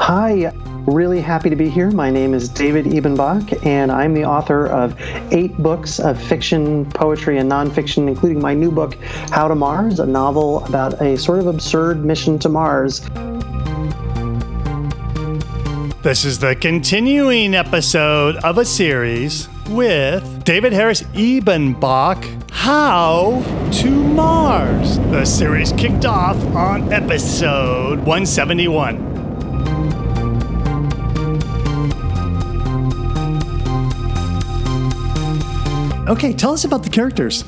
Hi, really happy to be here. My name is David Ebenbach, and I'm the author of eight books of fiction, poetry, and nonfiction, including my new book, How to Mars, a novel about a sort of absurd mission to Mars. This is the continuing episode of a series with David Harris Ebenbach How to Mars. The series kicked off on episode 171. Okay, tell us about the characters.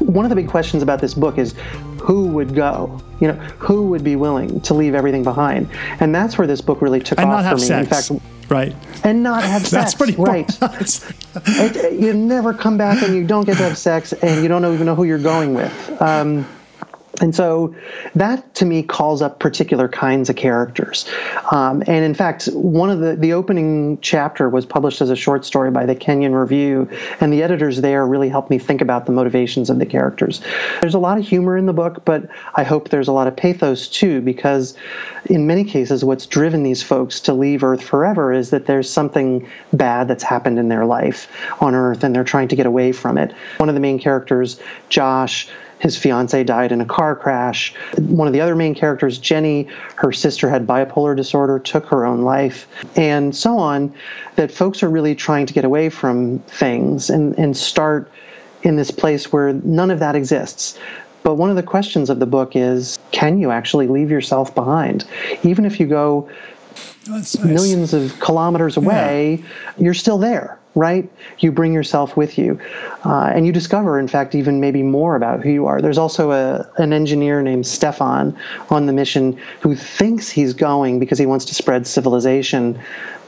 One of the big questions about this book is who would go? You know, who would be willing to leave everything behind? And that's where this book really took And off for me. sex. In fact, Right. and not have sex. That's pretty right. It, you never come back and you don't get to have sex and you don't even know who you're going with. Um, and so that to me calls up particular kinds of characters. Um, and in fact, one of the, the opening chapter was published as a short story by the Kenyon Review, and the editors there really helped me think about the motivations of the characters. There's a lot of humor in the book, but I hope there's a lot of pathos too, because in many cases, what's driven these folks to leave Earth forever is that there's something bad that's happened in their life on Earth, and they're trying to get away from it. One of the main characters, Josh, his fiance died in a car crash. One of the other main characters, Jenny, her sister had bipolar disorder, took her own life, and so on. That folks are really trying to get away from things and, and start in this place where none of that exists. But one of the questions of the book is can you actually leave yourself behind? Even if you go nice. millions of kilometers away, you're still there, right? You bring yourself with you. Uh, and you discover, in fact, even maybe more about who you are. There's also a, an engineer named Stefan on the mission who thinks he's going because he wants to spread civilization.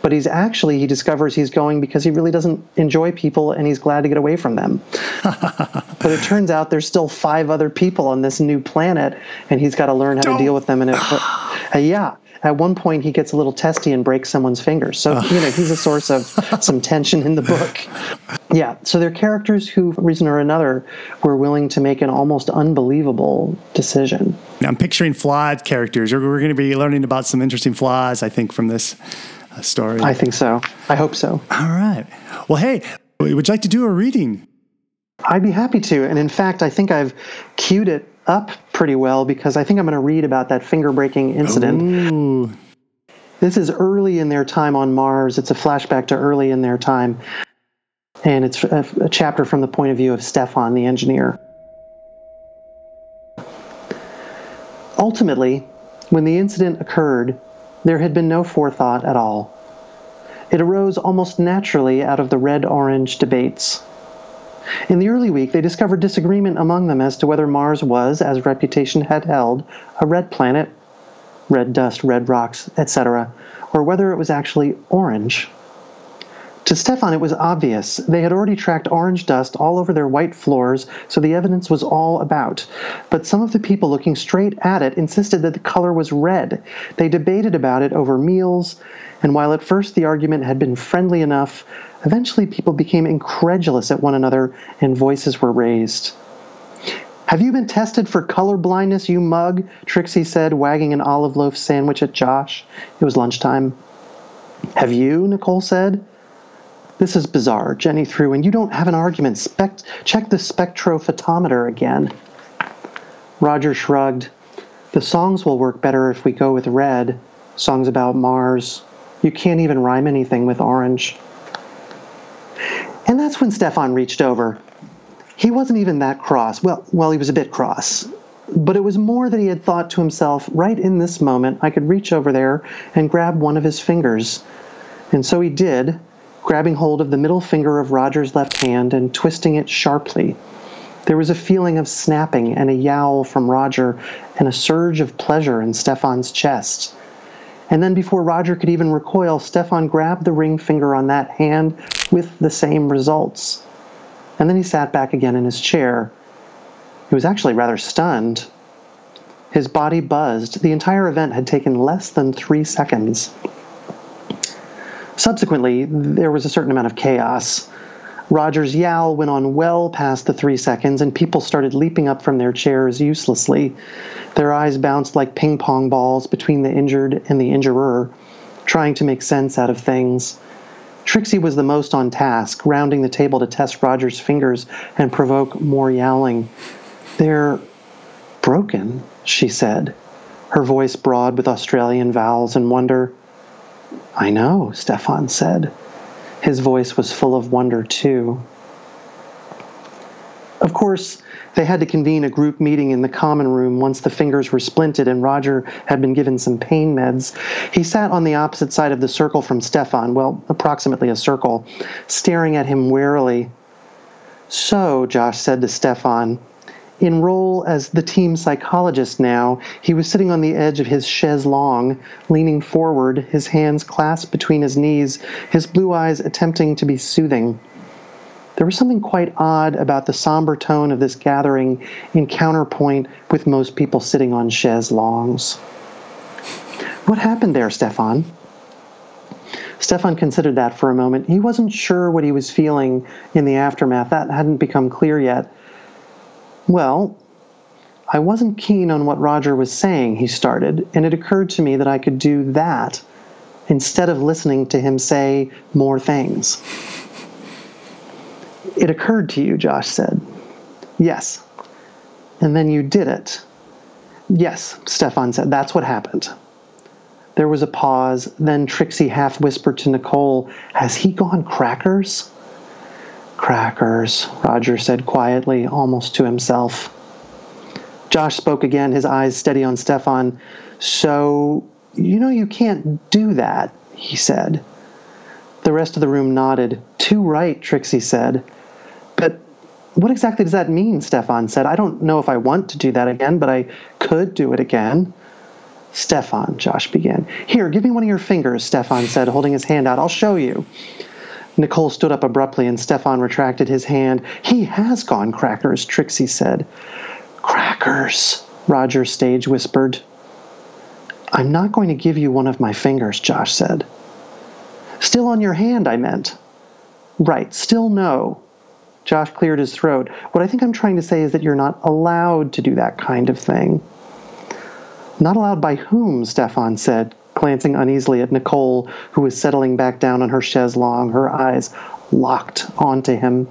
But he's actually, he discovers he's going because he really doesn't enjoy people and he's glad to get away from them. but it turns out there's still five other people on this new planet and he's got to learn how to deal with them. And it, uh, yeah, at one point he gets a little testy and breaks someone's fingers. So, you know, he's a source of some tension in the book. Yeah, so they're characters who, for reason or another, were willing to make an almost unbelievable decision. I'm picturing flawed characters. We're, we're going to be learning about some interesting flaws, I think, from this uh, story. I think so. I hope so. All right. Well, hey, would you like to do a reading? I'd be happy to. And in fact, I think I've queued it up pretty well because I think I'm going to read about that finger breaking incident. Ooh. This is early in their time on Mars. It's a flashback to early in their time. And it's a, a chapter from the point of view of Stefan, the engineer. Ultimately, when the incident occurred, there had been no forethought at all. It arose almost naturally out of the red orange debates. In the early week, they discovered disagreement among them as to whether Mars was, as reputation had held, a red planet, red dust, red rocks, etc., or whether it was actually orange. To Stefan, it was obvious. They had already tracked orange dust all over their white floors, so the evidence was all about. But some of the people looking straight at it insisted that the color was red. They debated about it over meals, and while at first the argument had been friendly enough, eventually people became incredulous at one another and voices were raised. Have you been tested for color blindness, you mug? Trixie said, wagging an olive loaf sandwich at Josh. It was lunchtime. Have you? Nicole said. This is bizarre, Jenny threw in. You don't have an argument. Spect- check the spectrophotometer again. Roger shrugged. The songs will work better if we go with red. Songs about Mars. You can't even rhyme anything with orange. And that's when Stefan reached over. He wasn't even that cross. Well, well, he was a bit cross. But it was more that he had thought to himself, right in this moment, I could reach over there and grab one of his fingers. And so he did, grabbing hold of the middle finger of Roger's left hand and twisting it sharply. There was a feeling of snapping and a yowl from Roger and a surge of pleasure in Stefan's chest. And then before Roger could even recoil, Stefan grabbed the ring finger on that hand with the same results. and then he sat back again in his chair. He was actually rather stunned. His body buzzed. The entire event had taken less than three seconds. Subsequently, there was a certain amount of chaos. Roger's yowl went on well past the three seconds, and people started leaping up from their chairs uselessly. Their eyes bounced like ping pong balls between the injured and the injurer, trying to make sense out of things. Trixie was the most on task, rounding the table to test Roger's fingers and provoke more yowling. They're broken, she said, her voice broad with Australian vowels and wonder. I know, Stefan said. His voice was full of wonder, too. Of course, they had to convene a group meeting in the common room once the fingers were splinted and Roger had been given some pain meds. He sat on the opposite side of the circle from Stefan, well, approximately a circle, staring at him warily. So, Josh said to Stefan, in role as the team psychologist now, he was sitting on the edge of his chaise longue, leaning forward, his hands clasped between his knees, his blue eyes attempting to be soothing. There was something quite odd about the somber tone of this gathering in counterpoint with most people sitting on chaise longues. What happened there, Stefan? Stefan considered that for a moment. He wasn't sure what he was feeling in the aftermath. That hadn't become clear yet. Well, I wasn't keen on what Roger was saying, he started, and it occurred to me that I could do that instead of listening to him say more things. It occurred to you, Josh said. Yes. And then you did it. Yes, Stefan said. That's what happened. There was a pause. Then Trixie half whispered to Nicole, Has he gone crackers? Crackers, Roger said quietly, almost to himself. Josh spoke again, his eyes steady on Stefan. So, you know, you can't do that, he said. The rest of the room nodded. Too right, Trixie said. But what exactly does that mean? Stefan said. I don't know if I want to do that again, but I could do it again. Stefan, Josh began. Here, give me one of your fingers, Stefan said, holding his hand out. I'll show you. Nicole stood up abruptly and Stefan retracted his hand. He has gone crackers, Trixie said. Crackers, Roger Stage whispered. I'm not going to give you one of my fingers, Josh said. Still on your hand, I meant. Right, still no. Josh cleared his throat. What I think I'm trying to say is that you're not allowed to do that kind of thing. Not allowed by whom? Stefan said, glancing uneasily at Nicole, who was settling back down on her chaise longue, her eyes locked onto him.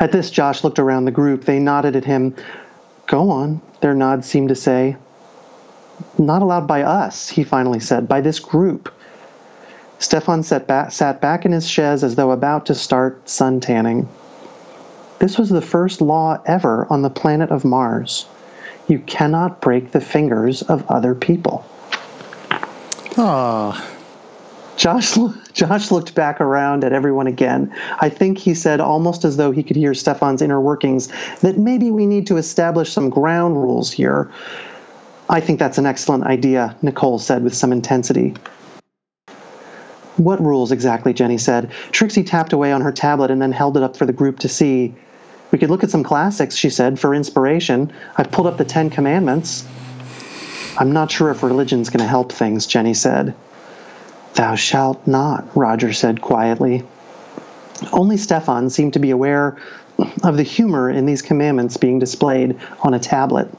At this, Josh looked around the group. They nodded at him. Go on, their nods seemed to say. Not allowed by us, he finally said, by this group. Stefan sat back, sat back in his chaise as though about to start sun tanning. This was the first law ever on the planet of Mars. You cannot break the fingers of other people. Ah. Josh, Josh looked back around at everyone again. I think he said, almost as though he could hear Stefan's inner workings, that maybe we need to establish some ground rules here. I think that's an excellent idea, Nicole said with some intensity. What rules exactly? Jenny said. Trixie tapped away on her tablet and then held it up for the group to see. We could look at some classics, she said, for inspiration. I've pulled up the Ten Commandments. I'm not sure if religion's going to help things, Jenny said. Thou shalt not, Roger said quietly. Only Stefan seemed to be aware of the humor in these commandments being displayed on a tablet.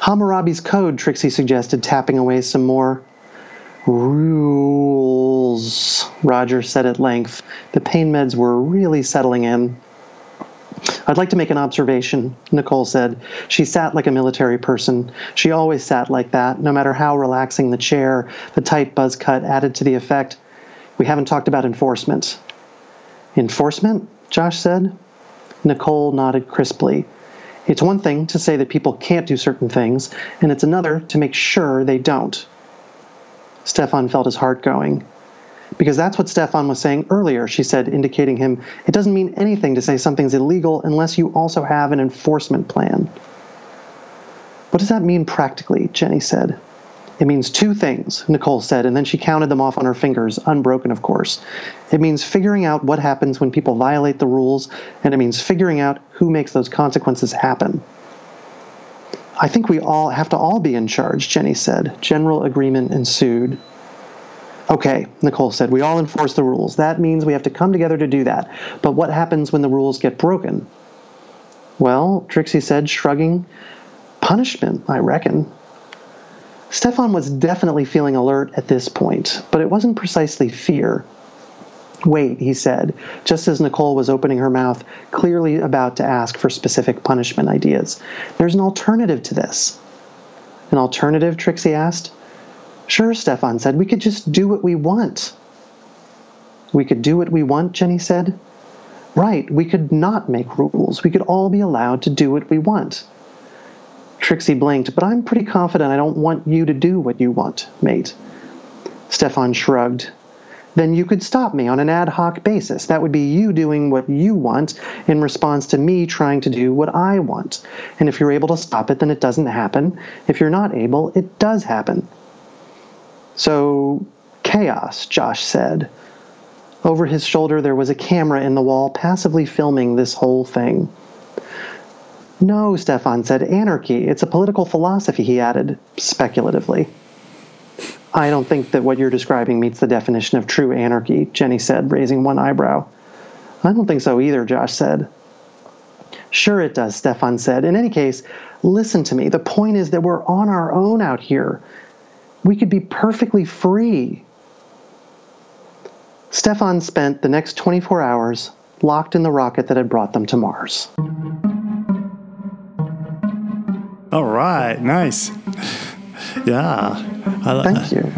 Hammurabi's Code, Trixie suggested, tapping away some more. Rules, Roger said at length. The pain meds were really settling in. I'd like to make an observation, Nicole said. She sat like a military person. She always sat like that, no matter how relaxing the chair, the tight buzz cut added to the effect. We haven't talked about enforcement. Enforcement? Josh said. Nicole nodded crisply. It's one thing to say that people can't do certain things, and it's another to make sure they don't. Stefan felt his heart going. Because that's what Stefan was saying earlier, she said, indicating him, it doesn't mean anything to say something's illegal unless you also have an enforcement plan. What does that mean practically? Jenny said. It means two things, Nicole said, and then she counted them off on her fingers, unbroken, of course. It means figuring out what happens when people violate the rules, and it means figuring out who makes those consequences happen. I think we all have to all be in charge, Jenny said. General agreement ensued. Okay, Nicole said, we all enforce the rules. That means we have to come together to do that. But what happens when the rules get broken? Well, Trixie said, shrugging, punishment, I reckon. Stefan was definitely feeling alert at this point, but it wasn't precisely fear. Wait, he said, just as Nicole was opening her mouth, clearly about to ask for specific punishment ideas. There's an alternative to this. An alternative? Trixie asked. Sure, Stefan said. We could just do what we want. We could do what we want, Jenny said. Right, we could not make rules. We could all be allowed to do what we want. Trixie blinked, but I'm pretty confident I don't want you to do what you want, mate. Stefan shrugged. Then you could stop me on an ad hoc basis. That would be you doing what you want in response to me trying to do what I want. And if you're able to stop it, then it doesn't happen. If you're not able, it does happen. So, chaos, Josh said. Over his shoulder, there was a camera in the wall passively filming this whole thing. No, Stefan said, anarchy. It's a political philosophy, he added, speculatively. I don't think that what you're describing meets the definition of true anarchy, Jenny said, raising one eyebrow. I don't think so either, Josh said. Sure, it does, Stefan said. In any case, listen to me. The point is that we're on our own out here. We could be perfectly free. Stefan spent the next 24 hours locked in the rocket that had brought them to Mars. All right, nice. Yeah. I, Thank you.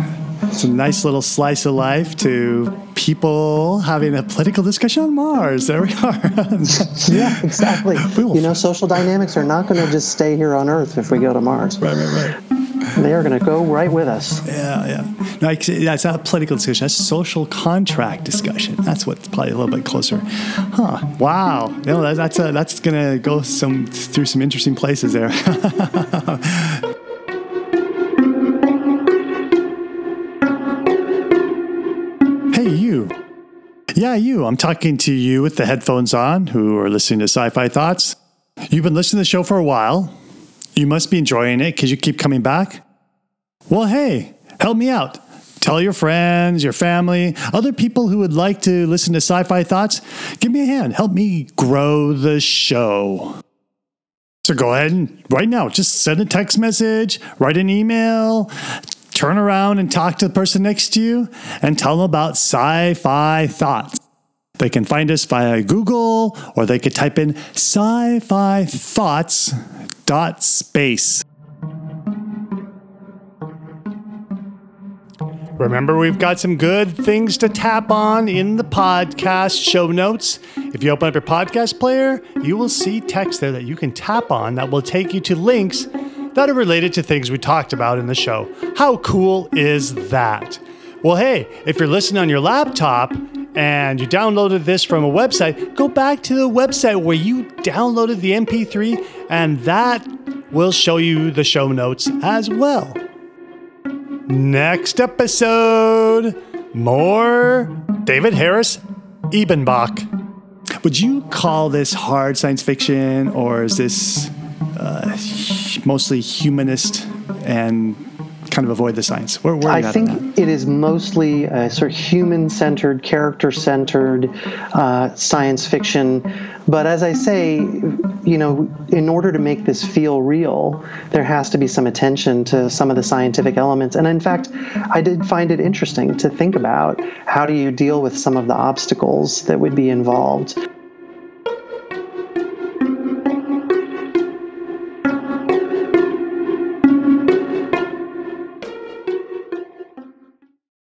It's a nice little slice of life to people having a political discussion on Mars. There we are. yeah, exactly. You know, social dynamics are not going to just stay here on Earth if we go to Mars. Right, right, right. They are going to go right with us. Yeah, yeah. No, that's not a political discussion. That's social contract discussion. That's what's probably a little bit closer. Huh. Wow. You know, that's a, that's going to go some through some interesting places there. hey, you. Yeah, you. I'm talking to you with the headphones on who are listening to Sci Fi Thoughts. You've been listening to the show for a while. You must be enjoying it because you keep coming back. Well, hey, help me out. Tell your friends, your family, other people who would like to listen to sci fi thoughts. Give me a hand. Help me grow the show. So go ahead and right now, just send a text message, write an email, turn around and talk to the person next to you, and tell them about sci fi thoughts. They can find us via Google or they could type in sci fi thoughts dot space. Remember, we've got some good things to tap on in the podcast show notes. If you open up your podcast player, you will see text there that you can tap on that will take you to links that are related to things we talked about in the show. How cool is that? Well, hey, if you're listening on your laptop, and you downloaded this from a website, go back to the website where you downloaded the MP3, and that will show you the show notes as well. Next episode, more David Harris Ebenbach. Would you call this hard science fiction, or is this uh, mostly humanist and kind of avoid the science? Where, where I think it is mostly a sort of human centered, character centered uh, science fiction. But as I say, you know, in order to make this feel real, there has to be some attention to some of the scientific elements. And in fact, I did find it interesting to think about how do you deal with some of the obstacles that would be involved.